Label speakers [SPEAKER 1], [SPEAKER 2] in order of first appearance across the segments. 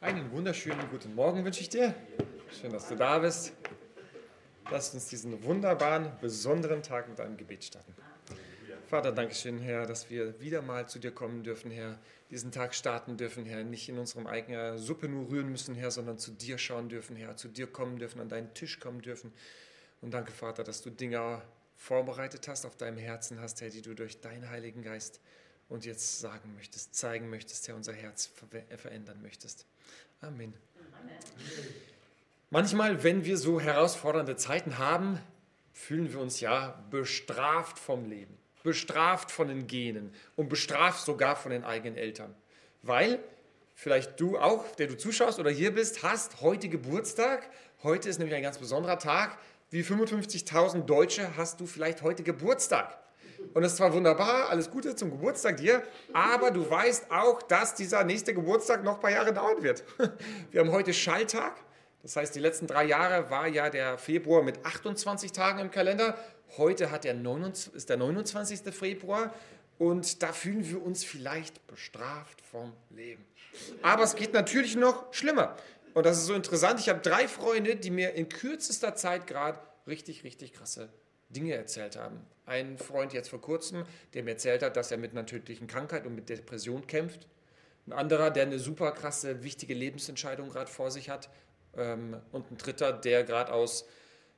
[SPEAKER 1] Einen wunderschönen guten Morgen wünsche ich dir. Schön, dass du da bist. Lass uns diesen wunderbaren, besonderen Tag mit einem Gebet starten. Vater, danke schön, Herr, dass wir wieder mal zu dir kommen dürfen, Herr, diesen Tag starten dürfen, Herr, nicht in unserem eigenen Suppe nur rühren müssen, Herr, sondern zu dir schauen dürfen, Herr, zu dir kommen dürfen, an deinen Tisch kommen dürfen. Und danke, Vater, dass du Dinge vorbereitet hast, auf deinem Herzen hast, Herr, die du durch deinen Heiligen Geist und jetzt sagen möchtest, zeigen möchtest, Herr, unser Herz verändern möchtest. Amen. Manchmal, wenn wir so herausfordernde Zeiten haben, fühlen wir uns ja bestraft vom Leben, bestraft von den Genen und bestraft sogar von den eigenen Eltern. Weil vielleicht du auch, der du zuschaust oder hier bist, hast heute Geburtstag. Heute ist nämlich ein ganz besonderer Tag. Wie 55.000 Deutsche hast du vielleicht heute Geburtstag. Und das ist zwar wunderbar, alles Gute zum Geburtstag dir, aber du weißt auch, dass dieser nächste Geburtstag noch ein paar Jahre dauern wird. Wir haben heute Schalltag. Das heißt, die letzten drei Jahre war ja der Februar mit 28 Tagen im Kalender. Heute hat der 29, ist der 29. Februar und da fühlen wir uns vielleicht bestraft vom Leben. Aber es geht natürlich noch schlimmer. Und das ist so interessant. Ich habe drei Freunde, die mir in kürzester Zeit gerade richtig, richtig krasse Dinge erzählt haben. Ein Freund jetzt vor kurzem, der mir erzählt hat, dass er mit einer tödlichen Krankheit und mit Depression kämpft. Ein anderer, der eine super krasse, wichtige Lebensentscheidung gerade vor sich hat. Ähm, und ein dritter, der gerade aus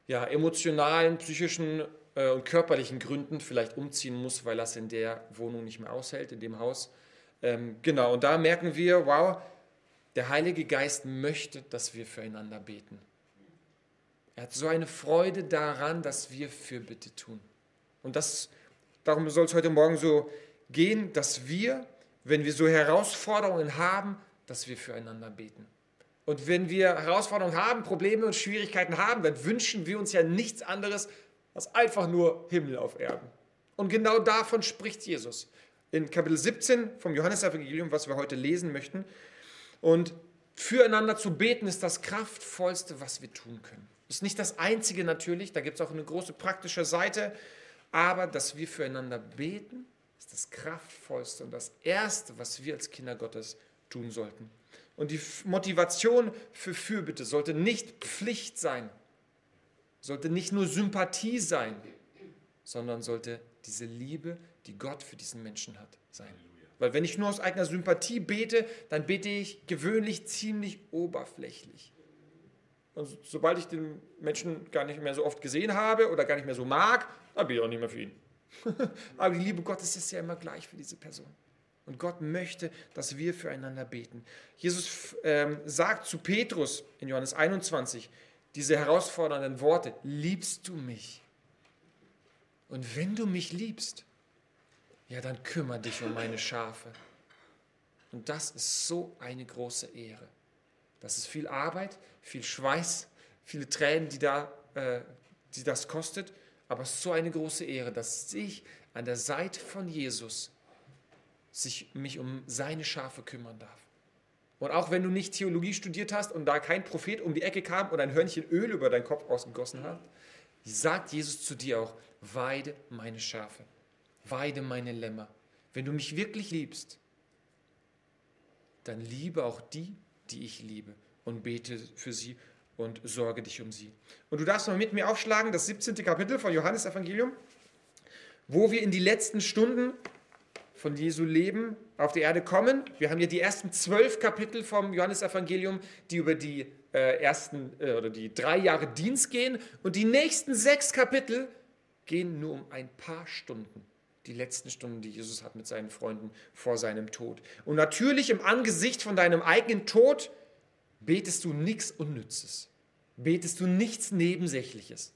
[SPEAKER 1] ja, emotionalen, psychischen äh, und körperlichen Gründen vielleicht umziehen muss, weil es in der Wohnung nicht mehr aushält, in dem Haus. Ähm, genau, und da merken wir, wow, der Heilige Geist möchte, dass wir füreinander beten. Er hat so eine Freude daran, dass wir Fürbitte tun. Und das, darum soll es heute Morgen so gehen, dass wir, wenn wir so Herausforderungen haben, dass wir füreinander beten. Und wenn wir Herausforderungen haben, Probleme und Schwierigkeiten haben, dann wünschen wir uns ja nichts anderes als einfach nur Himmel auf Erden. Und genau davon spricht Jesus in Kapitel 17 vom Johannesevangelium, was wir heute lesen möchten. Und füreinander zu beten ist das kraftvollste, was wir tun können. Ist nicht das Einzige natürlich, da gibt es auch eine große praktische Seite, aber dass wir füreinander beten, ist das Kraftvollste und das Erste, was wir als Kinder Gottes tun sollten. Und die Motivation für Fürbitte sollte nicht Pflicht sein, sollte nicht nur Sympathie sein, sondern sollte diese Liebe, die Gott für diesen Menschen hat, sein. Weil wenn ich nur aus eigener Sympathie bete, dann bete ich gewöhnlich ziemlich oberflächlich. Und sobald ich den Menschen gar nicht mehr so oft gesehen habe oder gar nicht mehr so mag, dann bin ich auch nicht mehr für ihn. Aber die Liebe Gottes ist ja immer gleich für diese Person. Und Gott möchte, dass wir füreinander beten. Jesus ähm, sagt zu Petrus in Johannes 21 diese herausfordernden Worte, liebst du mich? Und wenn du mich liebst, ja, dann kümmere dich um meine Schafe. Und das ist so eine große Ehre. Das ist viel Arbeit, viel Schweiß, viele Tränen, die, da, äh, die das kostet. Aber es ist so eine große Ehre, dass ich an der Seite von Jesus sich mich um seine Schafe kümmern darf. Und auch wenn du nicht Theologie studiert hast und da kein Prophet um die Ecke kam und ein Hörnchen Öl über deinen Kopf ausgegossen hat, sagt Jesus zu dir auch, weide meine Schafe, weide meine Lämmer. Wenn du mich wirklich liebst, dann liebe auch die, die ich liebe und bete für sie und sorge dich um sie. Und du darfst mal mit mir aufschlagen, das 17. Kapitel von Johannes Evangelium, wo wir in die letzten Stunden von Jesu Leben auf die Erde kommen. Wir haben hier die ersten zwölf Kapitel vom Johannesevangelium, die über die äh, ersten äh, oder die drei Jahre Dienst gehen. Und die nächsten sechs Kapitel gehen nur um ein paar Stunden. Die letzten Stunden, die Jesus hat mit seinen Freunden vor seinem Tod. Und natürlich im Angesicht von deinem eigenen Tod betest du nichts Unnützes. Betest du nichts Nebensächliches.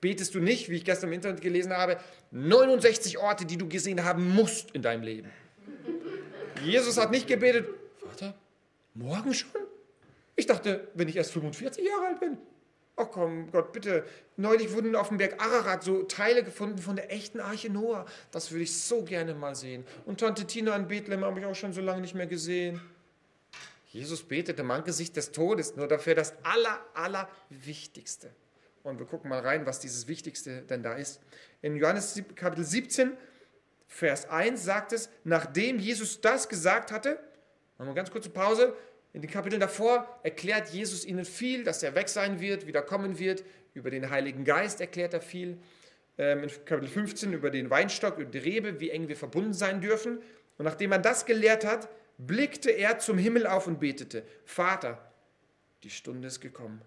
[SPEAKER 1] Betest du nicht, wie ich gestern im Internet gelesen habe, 69 Orte, die du gesehen haben musst in deinem Leben. Jesus hat nicht gebetet, Vater, morgen schon? Ich dachte, wenn ich erst 45 Jahre alt bin. Ach komm, Gott, bitte. Neulich wurden auf dem Berg Ararat so Teile gefunden von der echten Arche Noah. Das würde ich so gerne mal sehen. Und Tante Tina in Bethlehem habe ich auch schon so lange nicht mehr gesehen. Jesus betete im Angesicht des Todes nur dafür das Aller, Allerwichtigste. Und wir gucken mal rein, was dieses Wichtigste denn da ist. In Johannes Kapitel 17, Vers 1 sagt es, nachdem Jesus das gesagt hatte, machen wir ganz kurze Pause, In den Kapiteln davor erklärt Jesus ihnen viel, dass er weg sein wird, wieder kommen wird. Über den Heiligen Geist erklärt er viel. Ähm, in Kapitel 15 über den Weinstock, über die Rebe, wie eng wir verbunden sein dürfen. Und nachdem er das gelehrt hat, blickte er zum Himmel auf und betete, Vater, die Stunde ist gekommen.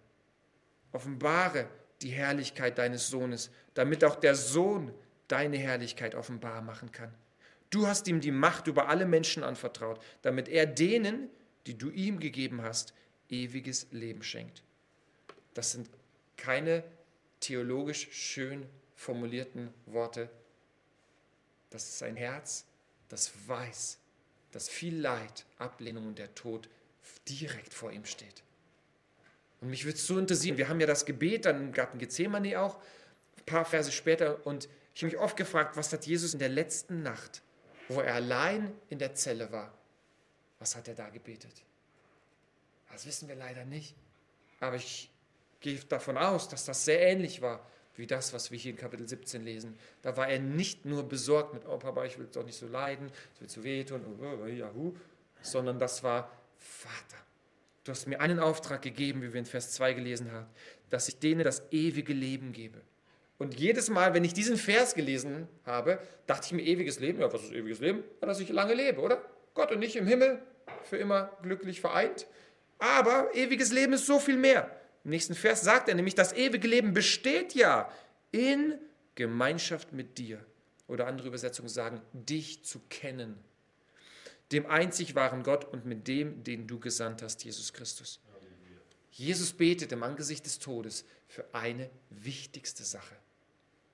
[SPEAKER 1] Offenbare die Herrlichkeit deines Sohnes, damit auch der Sohn deine Herrlichkeit offenbar machen kann. Du hast ihm die Macht über alle Menschen anvertraut, damit er denen, die du ihm gegeben hast, ewiges Leben schenkt. Das sind keine theologisch schön formulierten Worte. Das ist ein Herz, das weiß, dass viel Leid, Ablehnung und der Tod direkt vor ihm steht. Und mich würde es so interessieren, wir haben ja das Gebet dann im Garten Gethsemane auch, ein paar Verse später, und ich habe mich oft gefragt, was hat Jesus in der letzten Nacht, wo er allein in der Zelle war, was hat er da gebetet? Das wissen wir leider nicht. Aber ich gehe davon aus, dass das sehr ähnlich war wie das, was wir hier in Kapitel 17 lesen. Da war er nicht nur besorgt mit, oh Papa, ich will doch nicht so leiden, es wird zu wehtun, oh, sondern das war, Vater, du hast mir einen Auftrag gegeben, wie wir in Vers 2 gelesen haben, dass ich denen das ewige Leben gebe. Und jedes Mal, wenn ich diesen Vers gelesen habe, dachte ich mir, ewiges Leben, ja, was ist ewiges Leben? Ja, dass ich lange lebe, oder? Gott und ich im Himmel, für immer glücklich vereint. Aber ewiges Leben ist so viel mehr. Im nächsten Vers sagt er nämlich, das ewige Leben besteht ja in Gemeinschaft mit dir. Oder andere Übersetzungen sagen, dich zu kennen. Dem einzig wahren Gott und mit dem, den du gesandt hast, Jesus Christus. Jesus betet im Angesicht des Todes für eine wichtigste Sache.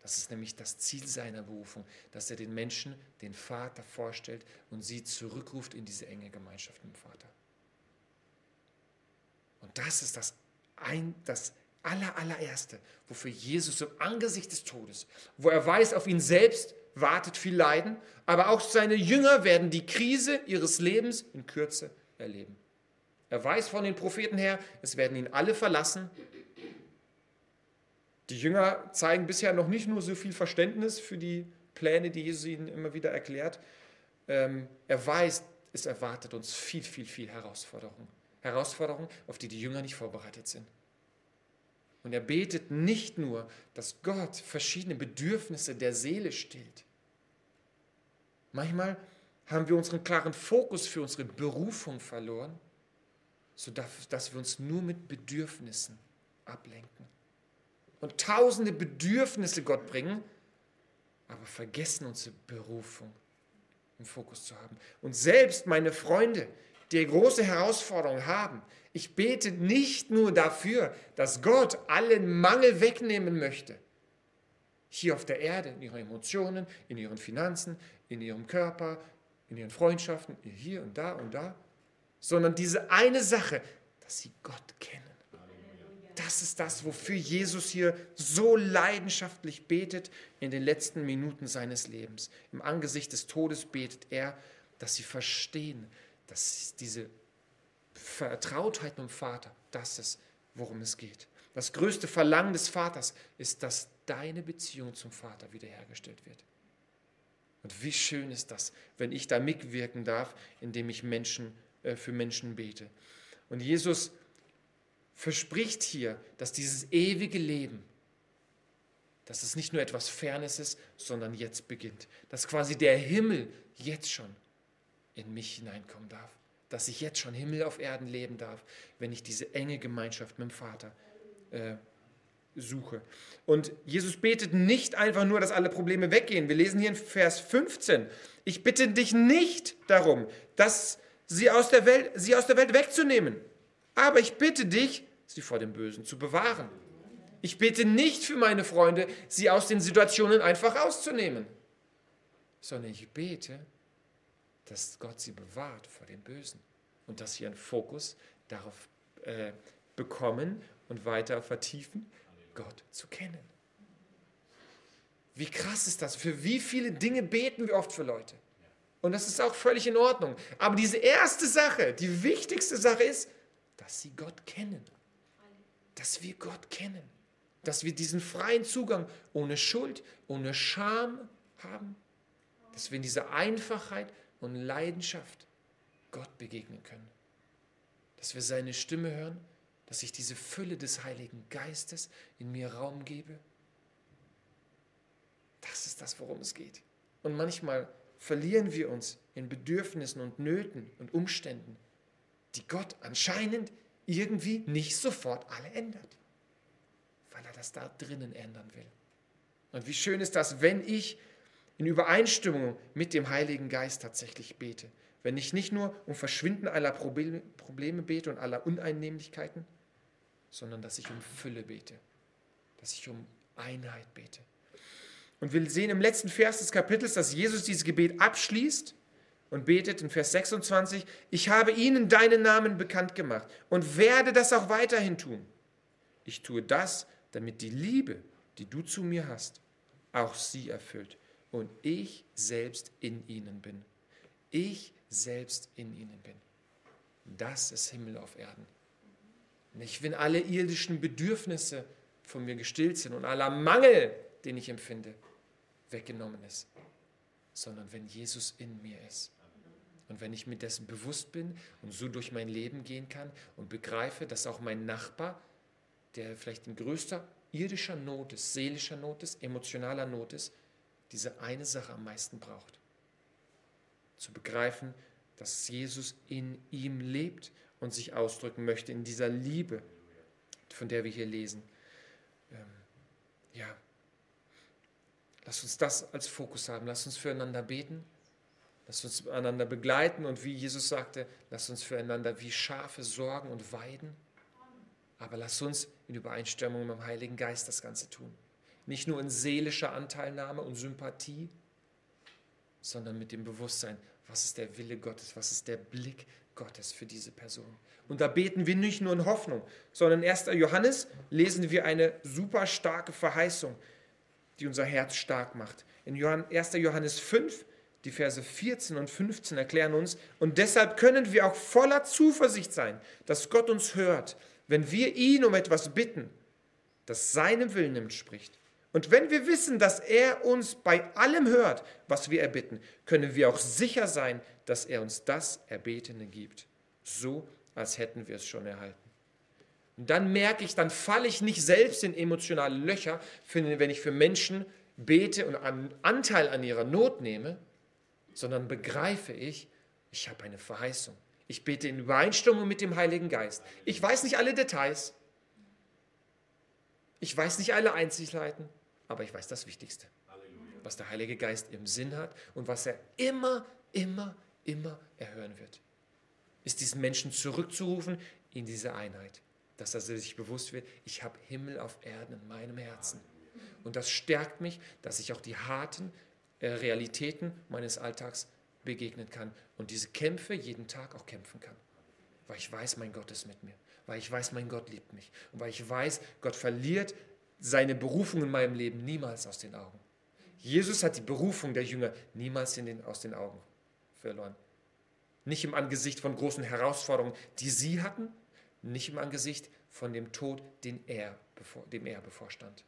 [SPEAKER 1] Das ist nämlich das Ziel seiner Berufung, dass er den Menschen den Vater vorstellt und sie zurückruft in diese enge Gemeinschaft mit dem Vater. Und das ist das ein, das aller, allererste, wofür Jesus im Angesicht des Todes, wo er weiß, auf ihn selbst wartet viel Leiden, aber auch seine Jünger werden die Krise ihres Lebens in Kürze erleben. Er weiß von den Propheten her, es werden ihn alle verlassen. Die Jünger zeigen bisher noch nicht nur so viel Verständnis für die Pläne, die Jesus ihnen immer wieder erklärt. Ähm, er weiß, es erwartet uns viel, viel, viel Herausforderung. Herausforderungen, auf die die Jünger nicht vorbereitet sind. Und er betet nicht nur, dass Gott verschiedene Bedürfnisse der Seele stillt. Manchmal haben wir unseren klaren Fokus für unsere Berufung verloren, sodass wir uns nur mit Bedürfnissen ablenken. Und tausende Bedürfnisse Gott bringen, aber vergessen unsere Berufung im Fokus zu haben. Und selbst meine Freunde, die große Herausforderungen haben. Ich bete nicht nur dafür, dass Gott allen Mangel wegnehmen möchte. Hier auf der Erde, in ihren Emotionen, in ihren Finanzen, in ihrem Körper, in ihren Freundschaften, hier und da und da. Sondern diese eine Sache, dass sie Gott kennen. Das ist das, wofür Jesus hier so leidenschaftlich betet in den letzten Minuten seines Lebens. Im Angesicht des Todes betet er, dass sie verstehen, dass diese Vertrautheit mit dem Vater, das ist, worum es geht. Das größte Verlangen des Vaters ist, dass deine Beziehung zum Vater wiederhergestellt wird. Und wie schön ist das, wenn ich da mitwirken darf, indem ich Menschen, äh, für Menschen bete. Und Jesus verspricht hier, dass dieses ewige Leben, dass es nicht nur etwas Fernes ist, sondern jetzt beginnt. Dass quasi der Himmel jetzt schon in mich hineinkommen darf. Dass ich jetzt schon Himmel auf Erden leben darf, wenn ich diese enge Gemeinschaft mit dem Vater äh, suche. Und Jesus betet nicht einfach nur, dass alle Probleme weggehen. Wir lesen hier in Vers 15, ich bitte dich nicht darum, dass sie aus der Welt, sie aus der Welt wegzunehmen. Aber ich bitte dich, sie vor dem Bösen zu bewahren. Ich bete nicht für meine Freunde, sie aus den Situationen einfach auszunehmen, sondern ich bete, dass Gott sie bewahrt vor dem Bösen und dass sie einen Fokus darauf äh, bekommen und weiter vertiefen, Gott zu kennen. Wie krass ist das? Für wie viele Dinge beten wir oft für Leute? Und das ist auch völlig in Ordnung. Aber diese erste Sache, die wichtigste Sache ist, dass sie Gott kennen. Dass wir Gott kennen. Dass wir diesen freien Zugang ohne Schuld, ohne Scham haben. Dass wir in dieser Einfachheit und Leidenschaft Gott begegnen können. dass wir seine Stimme hören, dass ich diese Fülle des Heiligen Geistes in mir Raum gebe. Das ist das, worum es geht. Und manchmal verlieren wir uns in Bedürfnissen und Nöten und Umständen, die Gott anscheinend irgendwie nicht sofort alle ändert, weil er das da drinnen ändern will. Und wie schön ist das, wenn ich in Übereinstimmung mit dem Heiligen Geist tatsächlich bete. Wenn ich nicht nur um Verschwinden aller Probleme bete und aller Uneinnehmlichkeiten, sondern dass ich um Fülle bete, dass ich um Einheit bete. Und wir sehen im letzten Vers des Kapitels, dass Jesus dieses Gebet abschließt und betet in Vers 26, ich habe ihnen deinen Namen bekannt gemacht und werde das auch weiterhin tun. Ich tue das, damit die Liebe, die du zu mir hast, auch sie erfüllt und ich selbst in ihnen bin. Ich selbst in ihnen bin. Das ist Himmel auf Erden. Nicht, wenn alle irdischen Bedürfnisse von mir gestillt sind und aller Mangel, den ich empfinde, weggenommen ist, sondern wenn Jesus in mir ist. Und wenn ich mir dessen bewusst bin und so durch mein Leben gehen kann und begreife, dass auch mein Nachbar, der vielleicht in größter irdischer Not ist, seelischer Not ist, emotionaler Not ist, diese eine Sache am meisten braucht. Zu begreifen, dass Jesus in ihm lebt und sich ausdrücken möchte in dieser Liebe, von der wir hier lesen. Ähm, ja, lass uns das als Fokus haben. Lass uns füreinander beten. Lass uns einander begleiten und wie Jesus sagte, lass uns füreinander wie Schafe sorgen und weiden. Aber lass uns in Übereinstimmung mit dem Heiligen Geist das Ganze tun. Nicht nur in seelischer Anteilnahme und Sympathie, sondern mit dem Bewusstsein, was ist der Wille Gottes, was ist der Blick Gottes für diese Person. Und da beten wir nicht nur in Hoffnung, sondern in 1. Johannes lesen wir eine super starke Verheißung, die unser Herz stark macht. In 1. Johannes 5, die Verse 14 und 15 erklären uns, und deshalb können wir auch voller Zuversicht sein, dass Gott uns hört, wenn wir ihn um etwas bitten, das seinem Willen entspricht. Und wenn wir wissen, dass er uns bei allem hört, was wir erbitten, können wir auch sicher sein, dass er uns das Erbetene gibt. So, als hätten wir es schon erhalten. Und dann merke ich, dann falle ich nicht selbst in emotionale Löcher, wenn ich für Menschen bete und einen Anteil an ihrer Not nehme, sondern begreife ich, ich habe eine Verheißung. Ich bete in Übereinstimmung mit dem Heiligen Geist. Ich weiß nicht alle Details. Ich weiß nicht alle Einzelheiten aber ich weiß das Wichtigste, was der Heilige Geist im Sinn hat und was er immer, immer, immer erhören wird, ist diesen Menschen zurückzurufen in diese Einheit, dass er sich bewusst wird, ich habe Himmel auf Erden in meinem Herzen. Und das stärkt mich, dass ich auch die harten Realitäten meines Alltags begegnen kann und diese Kämpfe jeden Tag auch kämpfen kann. Weil ich weiß, mein Gott ist mit mir. Weil ich weiß, mein Gott liebt mich. Und weil ich weiß, Gott verliert seine Berufung in meinem Leben niemals aus den Augen. Jesus hat die Berufung der Jünger niemals den, aus den Augen verloren. Nicht im Angesicht von großen Herausforderungen, die sie hatten, nicht im Angesicht von dem Tod, den er, dem er bevorstand.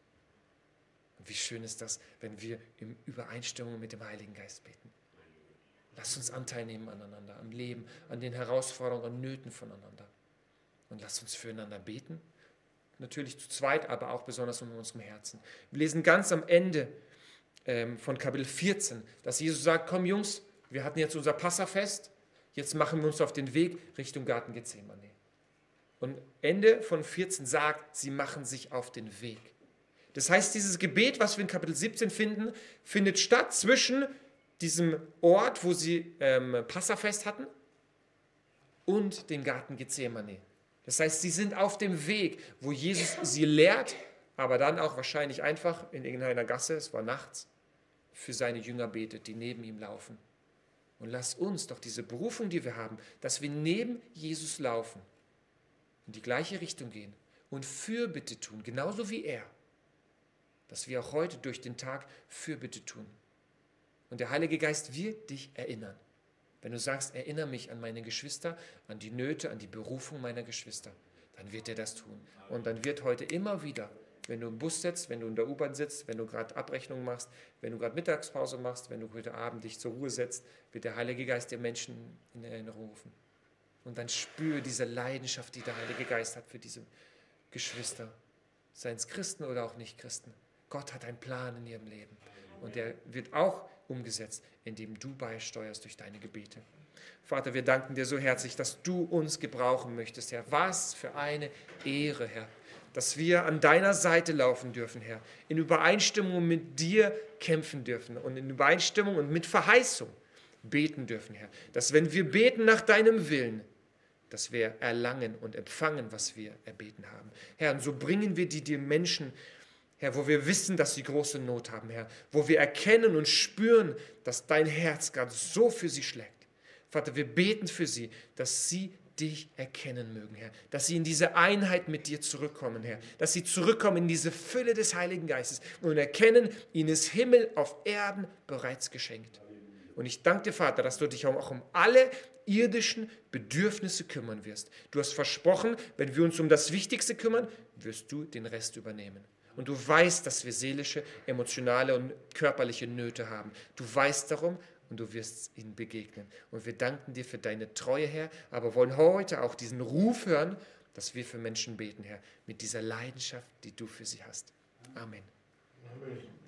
[SPEAKER 1] Und wie schön ist das, wenn wir in Übereinstimmung mit dem Heiligen Geist beten. Lass uns Anteil nehmen aneinander, am Leben, an den Herausforderungen und Nöten voneinander. Und lass uns füreinander beten natürlich zu zweit, aber auch besonders in unserem Herzen. Wir lesen ganz am Ende ähm, von Kapitel 14, dass Jesus sagt, komm Jungs, wir hatten jetzt unser Passafest, jetzt machen wir uns auf den Weg Richtung Garten Gethsemane. Und Ende von 14 sagt, sie machen sich auf den Weg. Das heißt, dieses Gebet, was wir in Kapitel 17 finden, findet statt zwischen diesem Ort, wo sie ähm, Passafest hatten, und dem Garten Gethsemane. Das heißt, sie sind auf dem Weg, wo Jesus sie lehrt, aber dann auch wahrscheinlich einfach in irgendeiner Gasse, es war nachts, für seine Jünger betet, die neben ihm laufen. Und lass uns doch diese Berufung, die wir haben, dass wir neben Jesus laufen, in die gleiche Richtung gehen und Fürbitte tun, genauso wie er, dass wir auch heute durch den Tag Fürbitte tun. Und der Heilige Geist wird dich erinnern. Wenn du sagst, erinnere mich an meine Geschwister, an die Nöte, an die Berufung meiner Geschwister, dann wird er das tun. Und dann wird heute immer wieder, wenn du im Bus sitzt, wenn du in der U-Bahn sitzt, wenn du gerade Abrechnungen machst, wenn du gerade Mittagspause machst, wenn du heute Abend dich zur Ruhe setzt, wird der Heilige Geist dir Menschen in Erinnerung rufen. Und dann spüre diese Leidenschaft, die der Heilige Geist hat für diese Geschwister, seien es Christen oder auch nicht Christen. Gott hat einen Plan in ihrem Leben. Und der wird auch umgesetzt, indem du beisteuerst durch deine Gebete. Vater, wir danken dir so herzlich, dass du uns gebrauchen möchtest, Herr. Was für eine Ehre, Herr, dass wir an deiner Seite laufen dürfen, Herr, in Übereinstimmung mit dir kämpfen dürfen und in Übereinstimmung und mit Verheißung beten dürfen, Herr. Dass wenn wir beten nach deinem Willen, dass wir erlangen und empfangen, was wir erbeten haben. Herr, und so bringen wir die dir Menschen, Herr, wo wir wissen, dass sie große Not haben, Herr, wo wir erkennen und spüren, dass dein Herz gerade so für sie schlägt. Vater, wir beten für sie, dass sie dich erkennen mögen, Herr. Dass sie in diese Einheit mit dir zurückkommen, Herr. Dass sie zurückkommen in diese Fülle des Heiligen Geistes und erkennen, ihnen ist Himmel auf Erden bereits geschenkt. Und ich danke dir, Vater, dass du dich auch um alle irdischen Bedürfnisse kümmern wirst. Du hast versprochen, wenn wir uns um das Wichtigste kümmern, wirst du den Rest übernehmen. Und du weißt, dass wir seelische, emotionale und körperliche Nöte haben. Du weißt darum und du wirst ihnen begegnen. Und wir danken dir für deine Treue, Herr, aber wollen heute auch diesen Ruf hören, dass wir für Menschen beten, Herr, mit dieser Leidenschaft, die du für sie hast. Amen. Amen.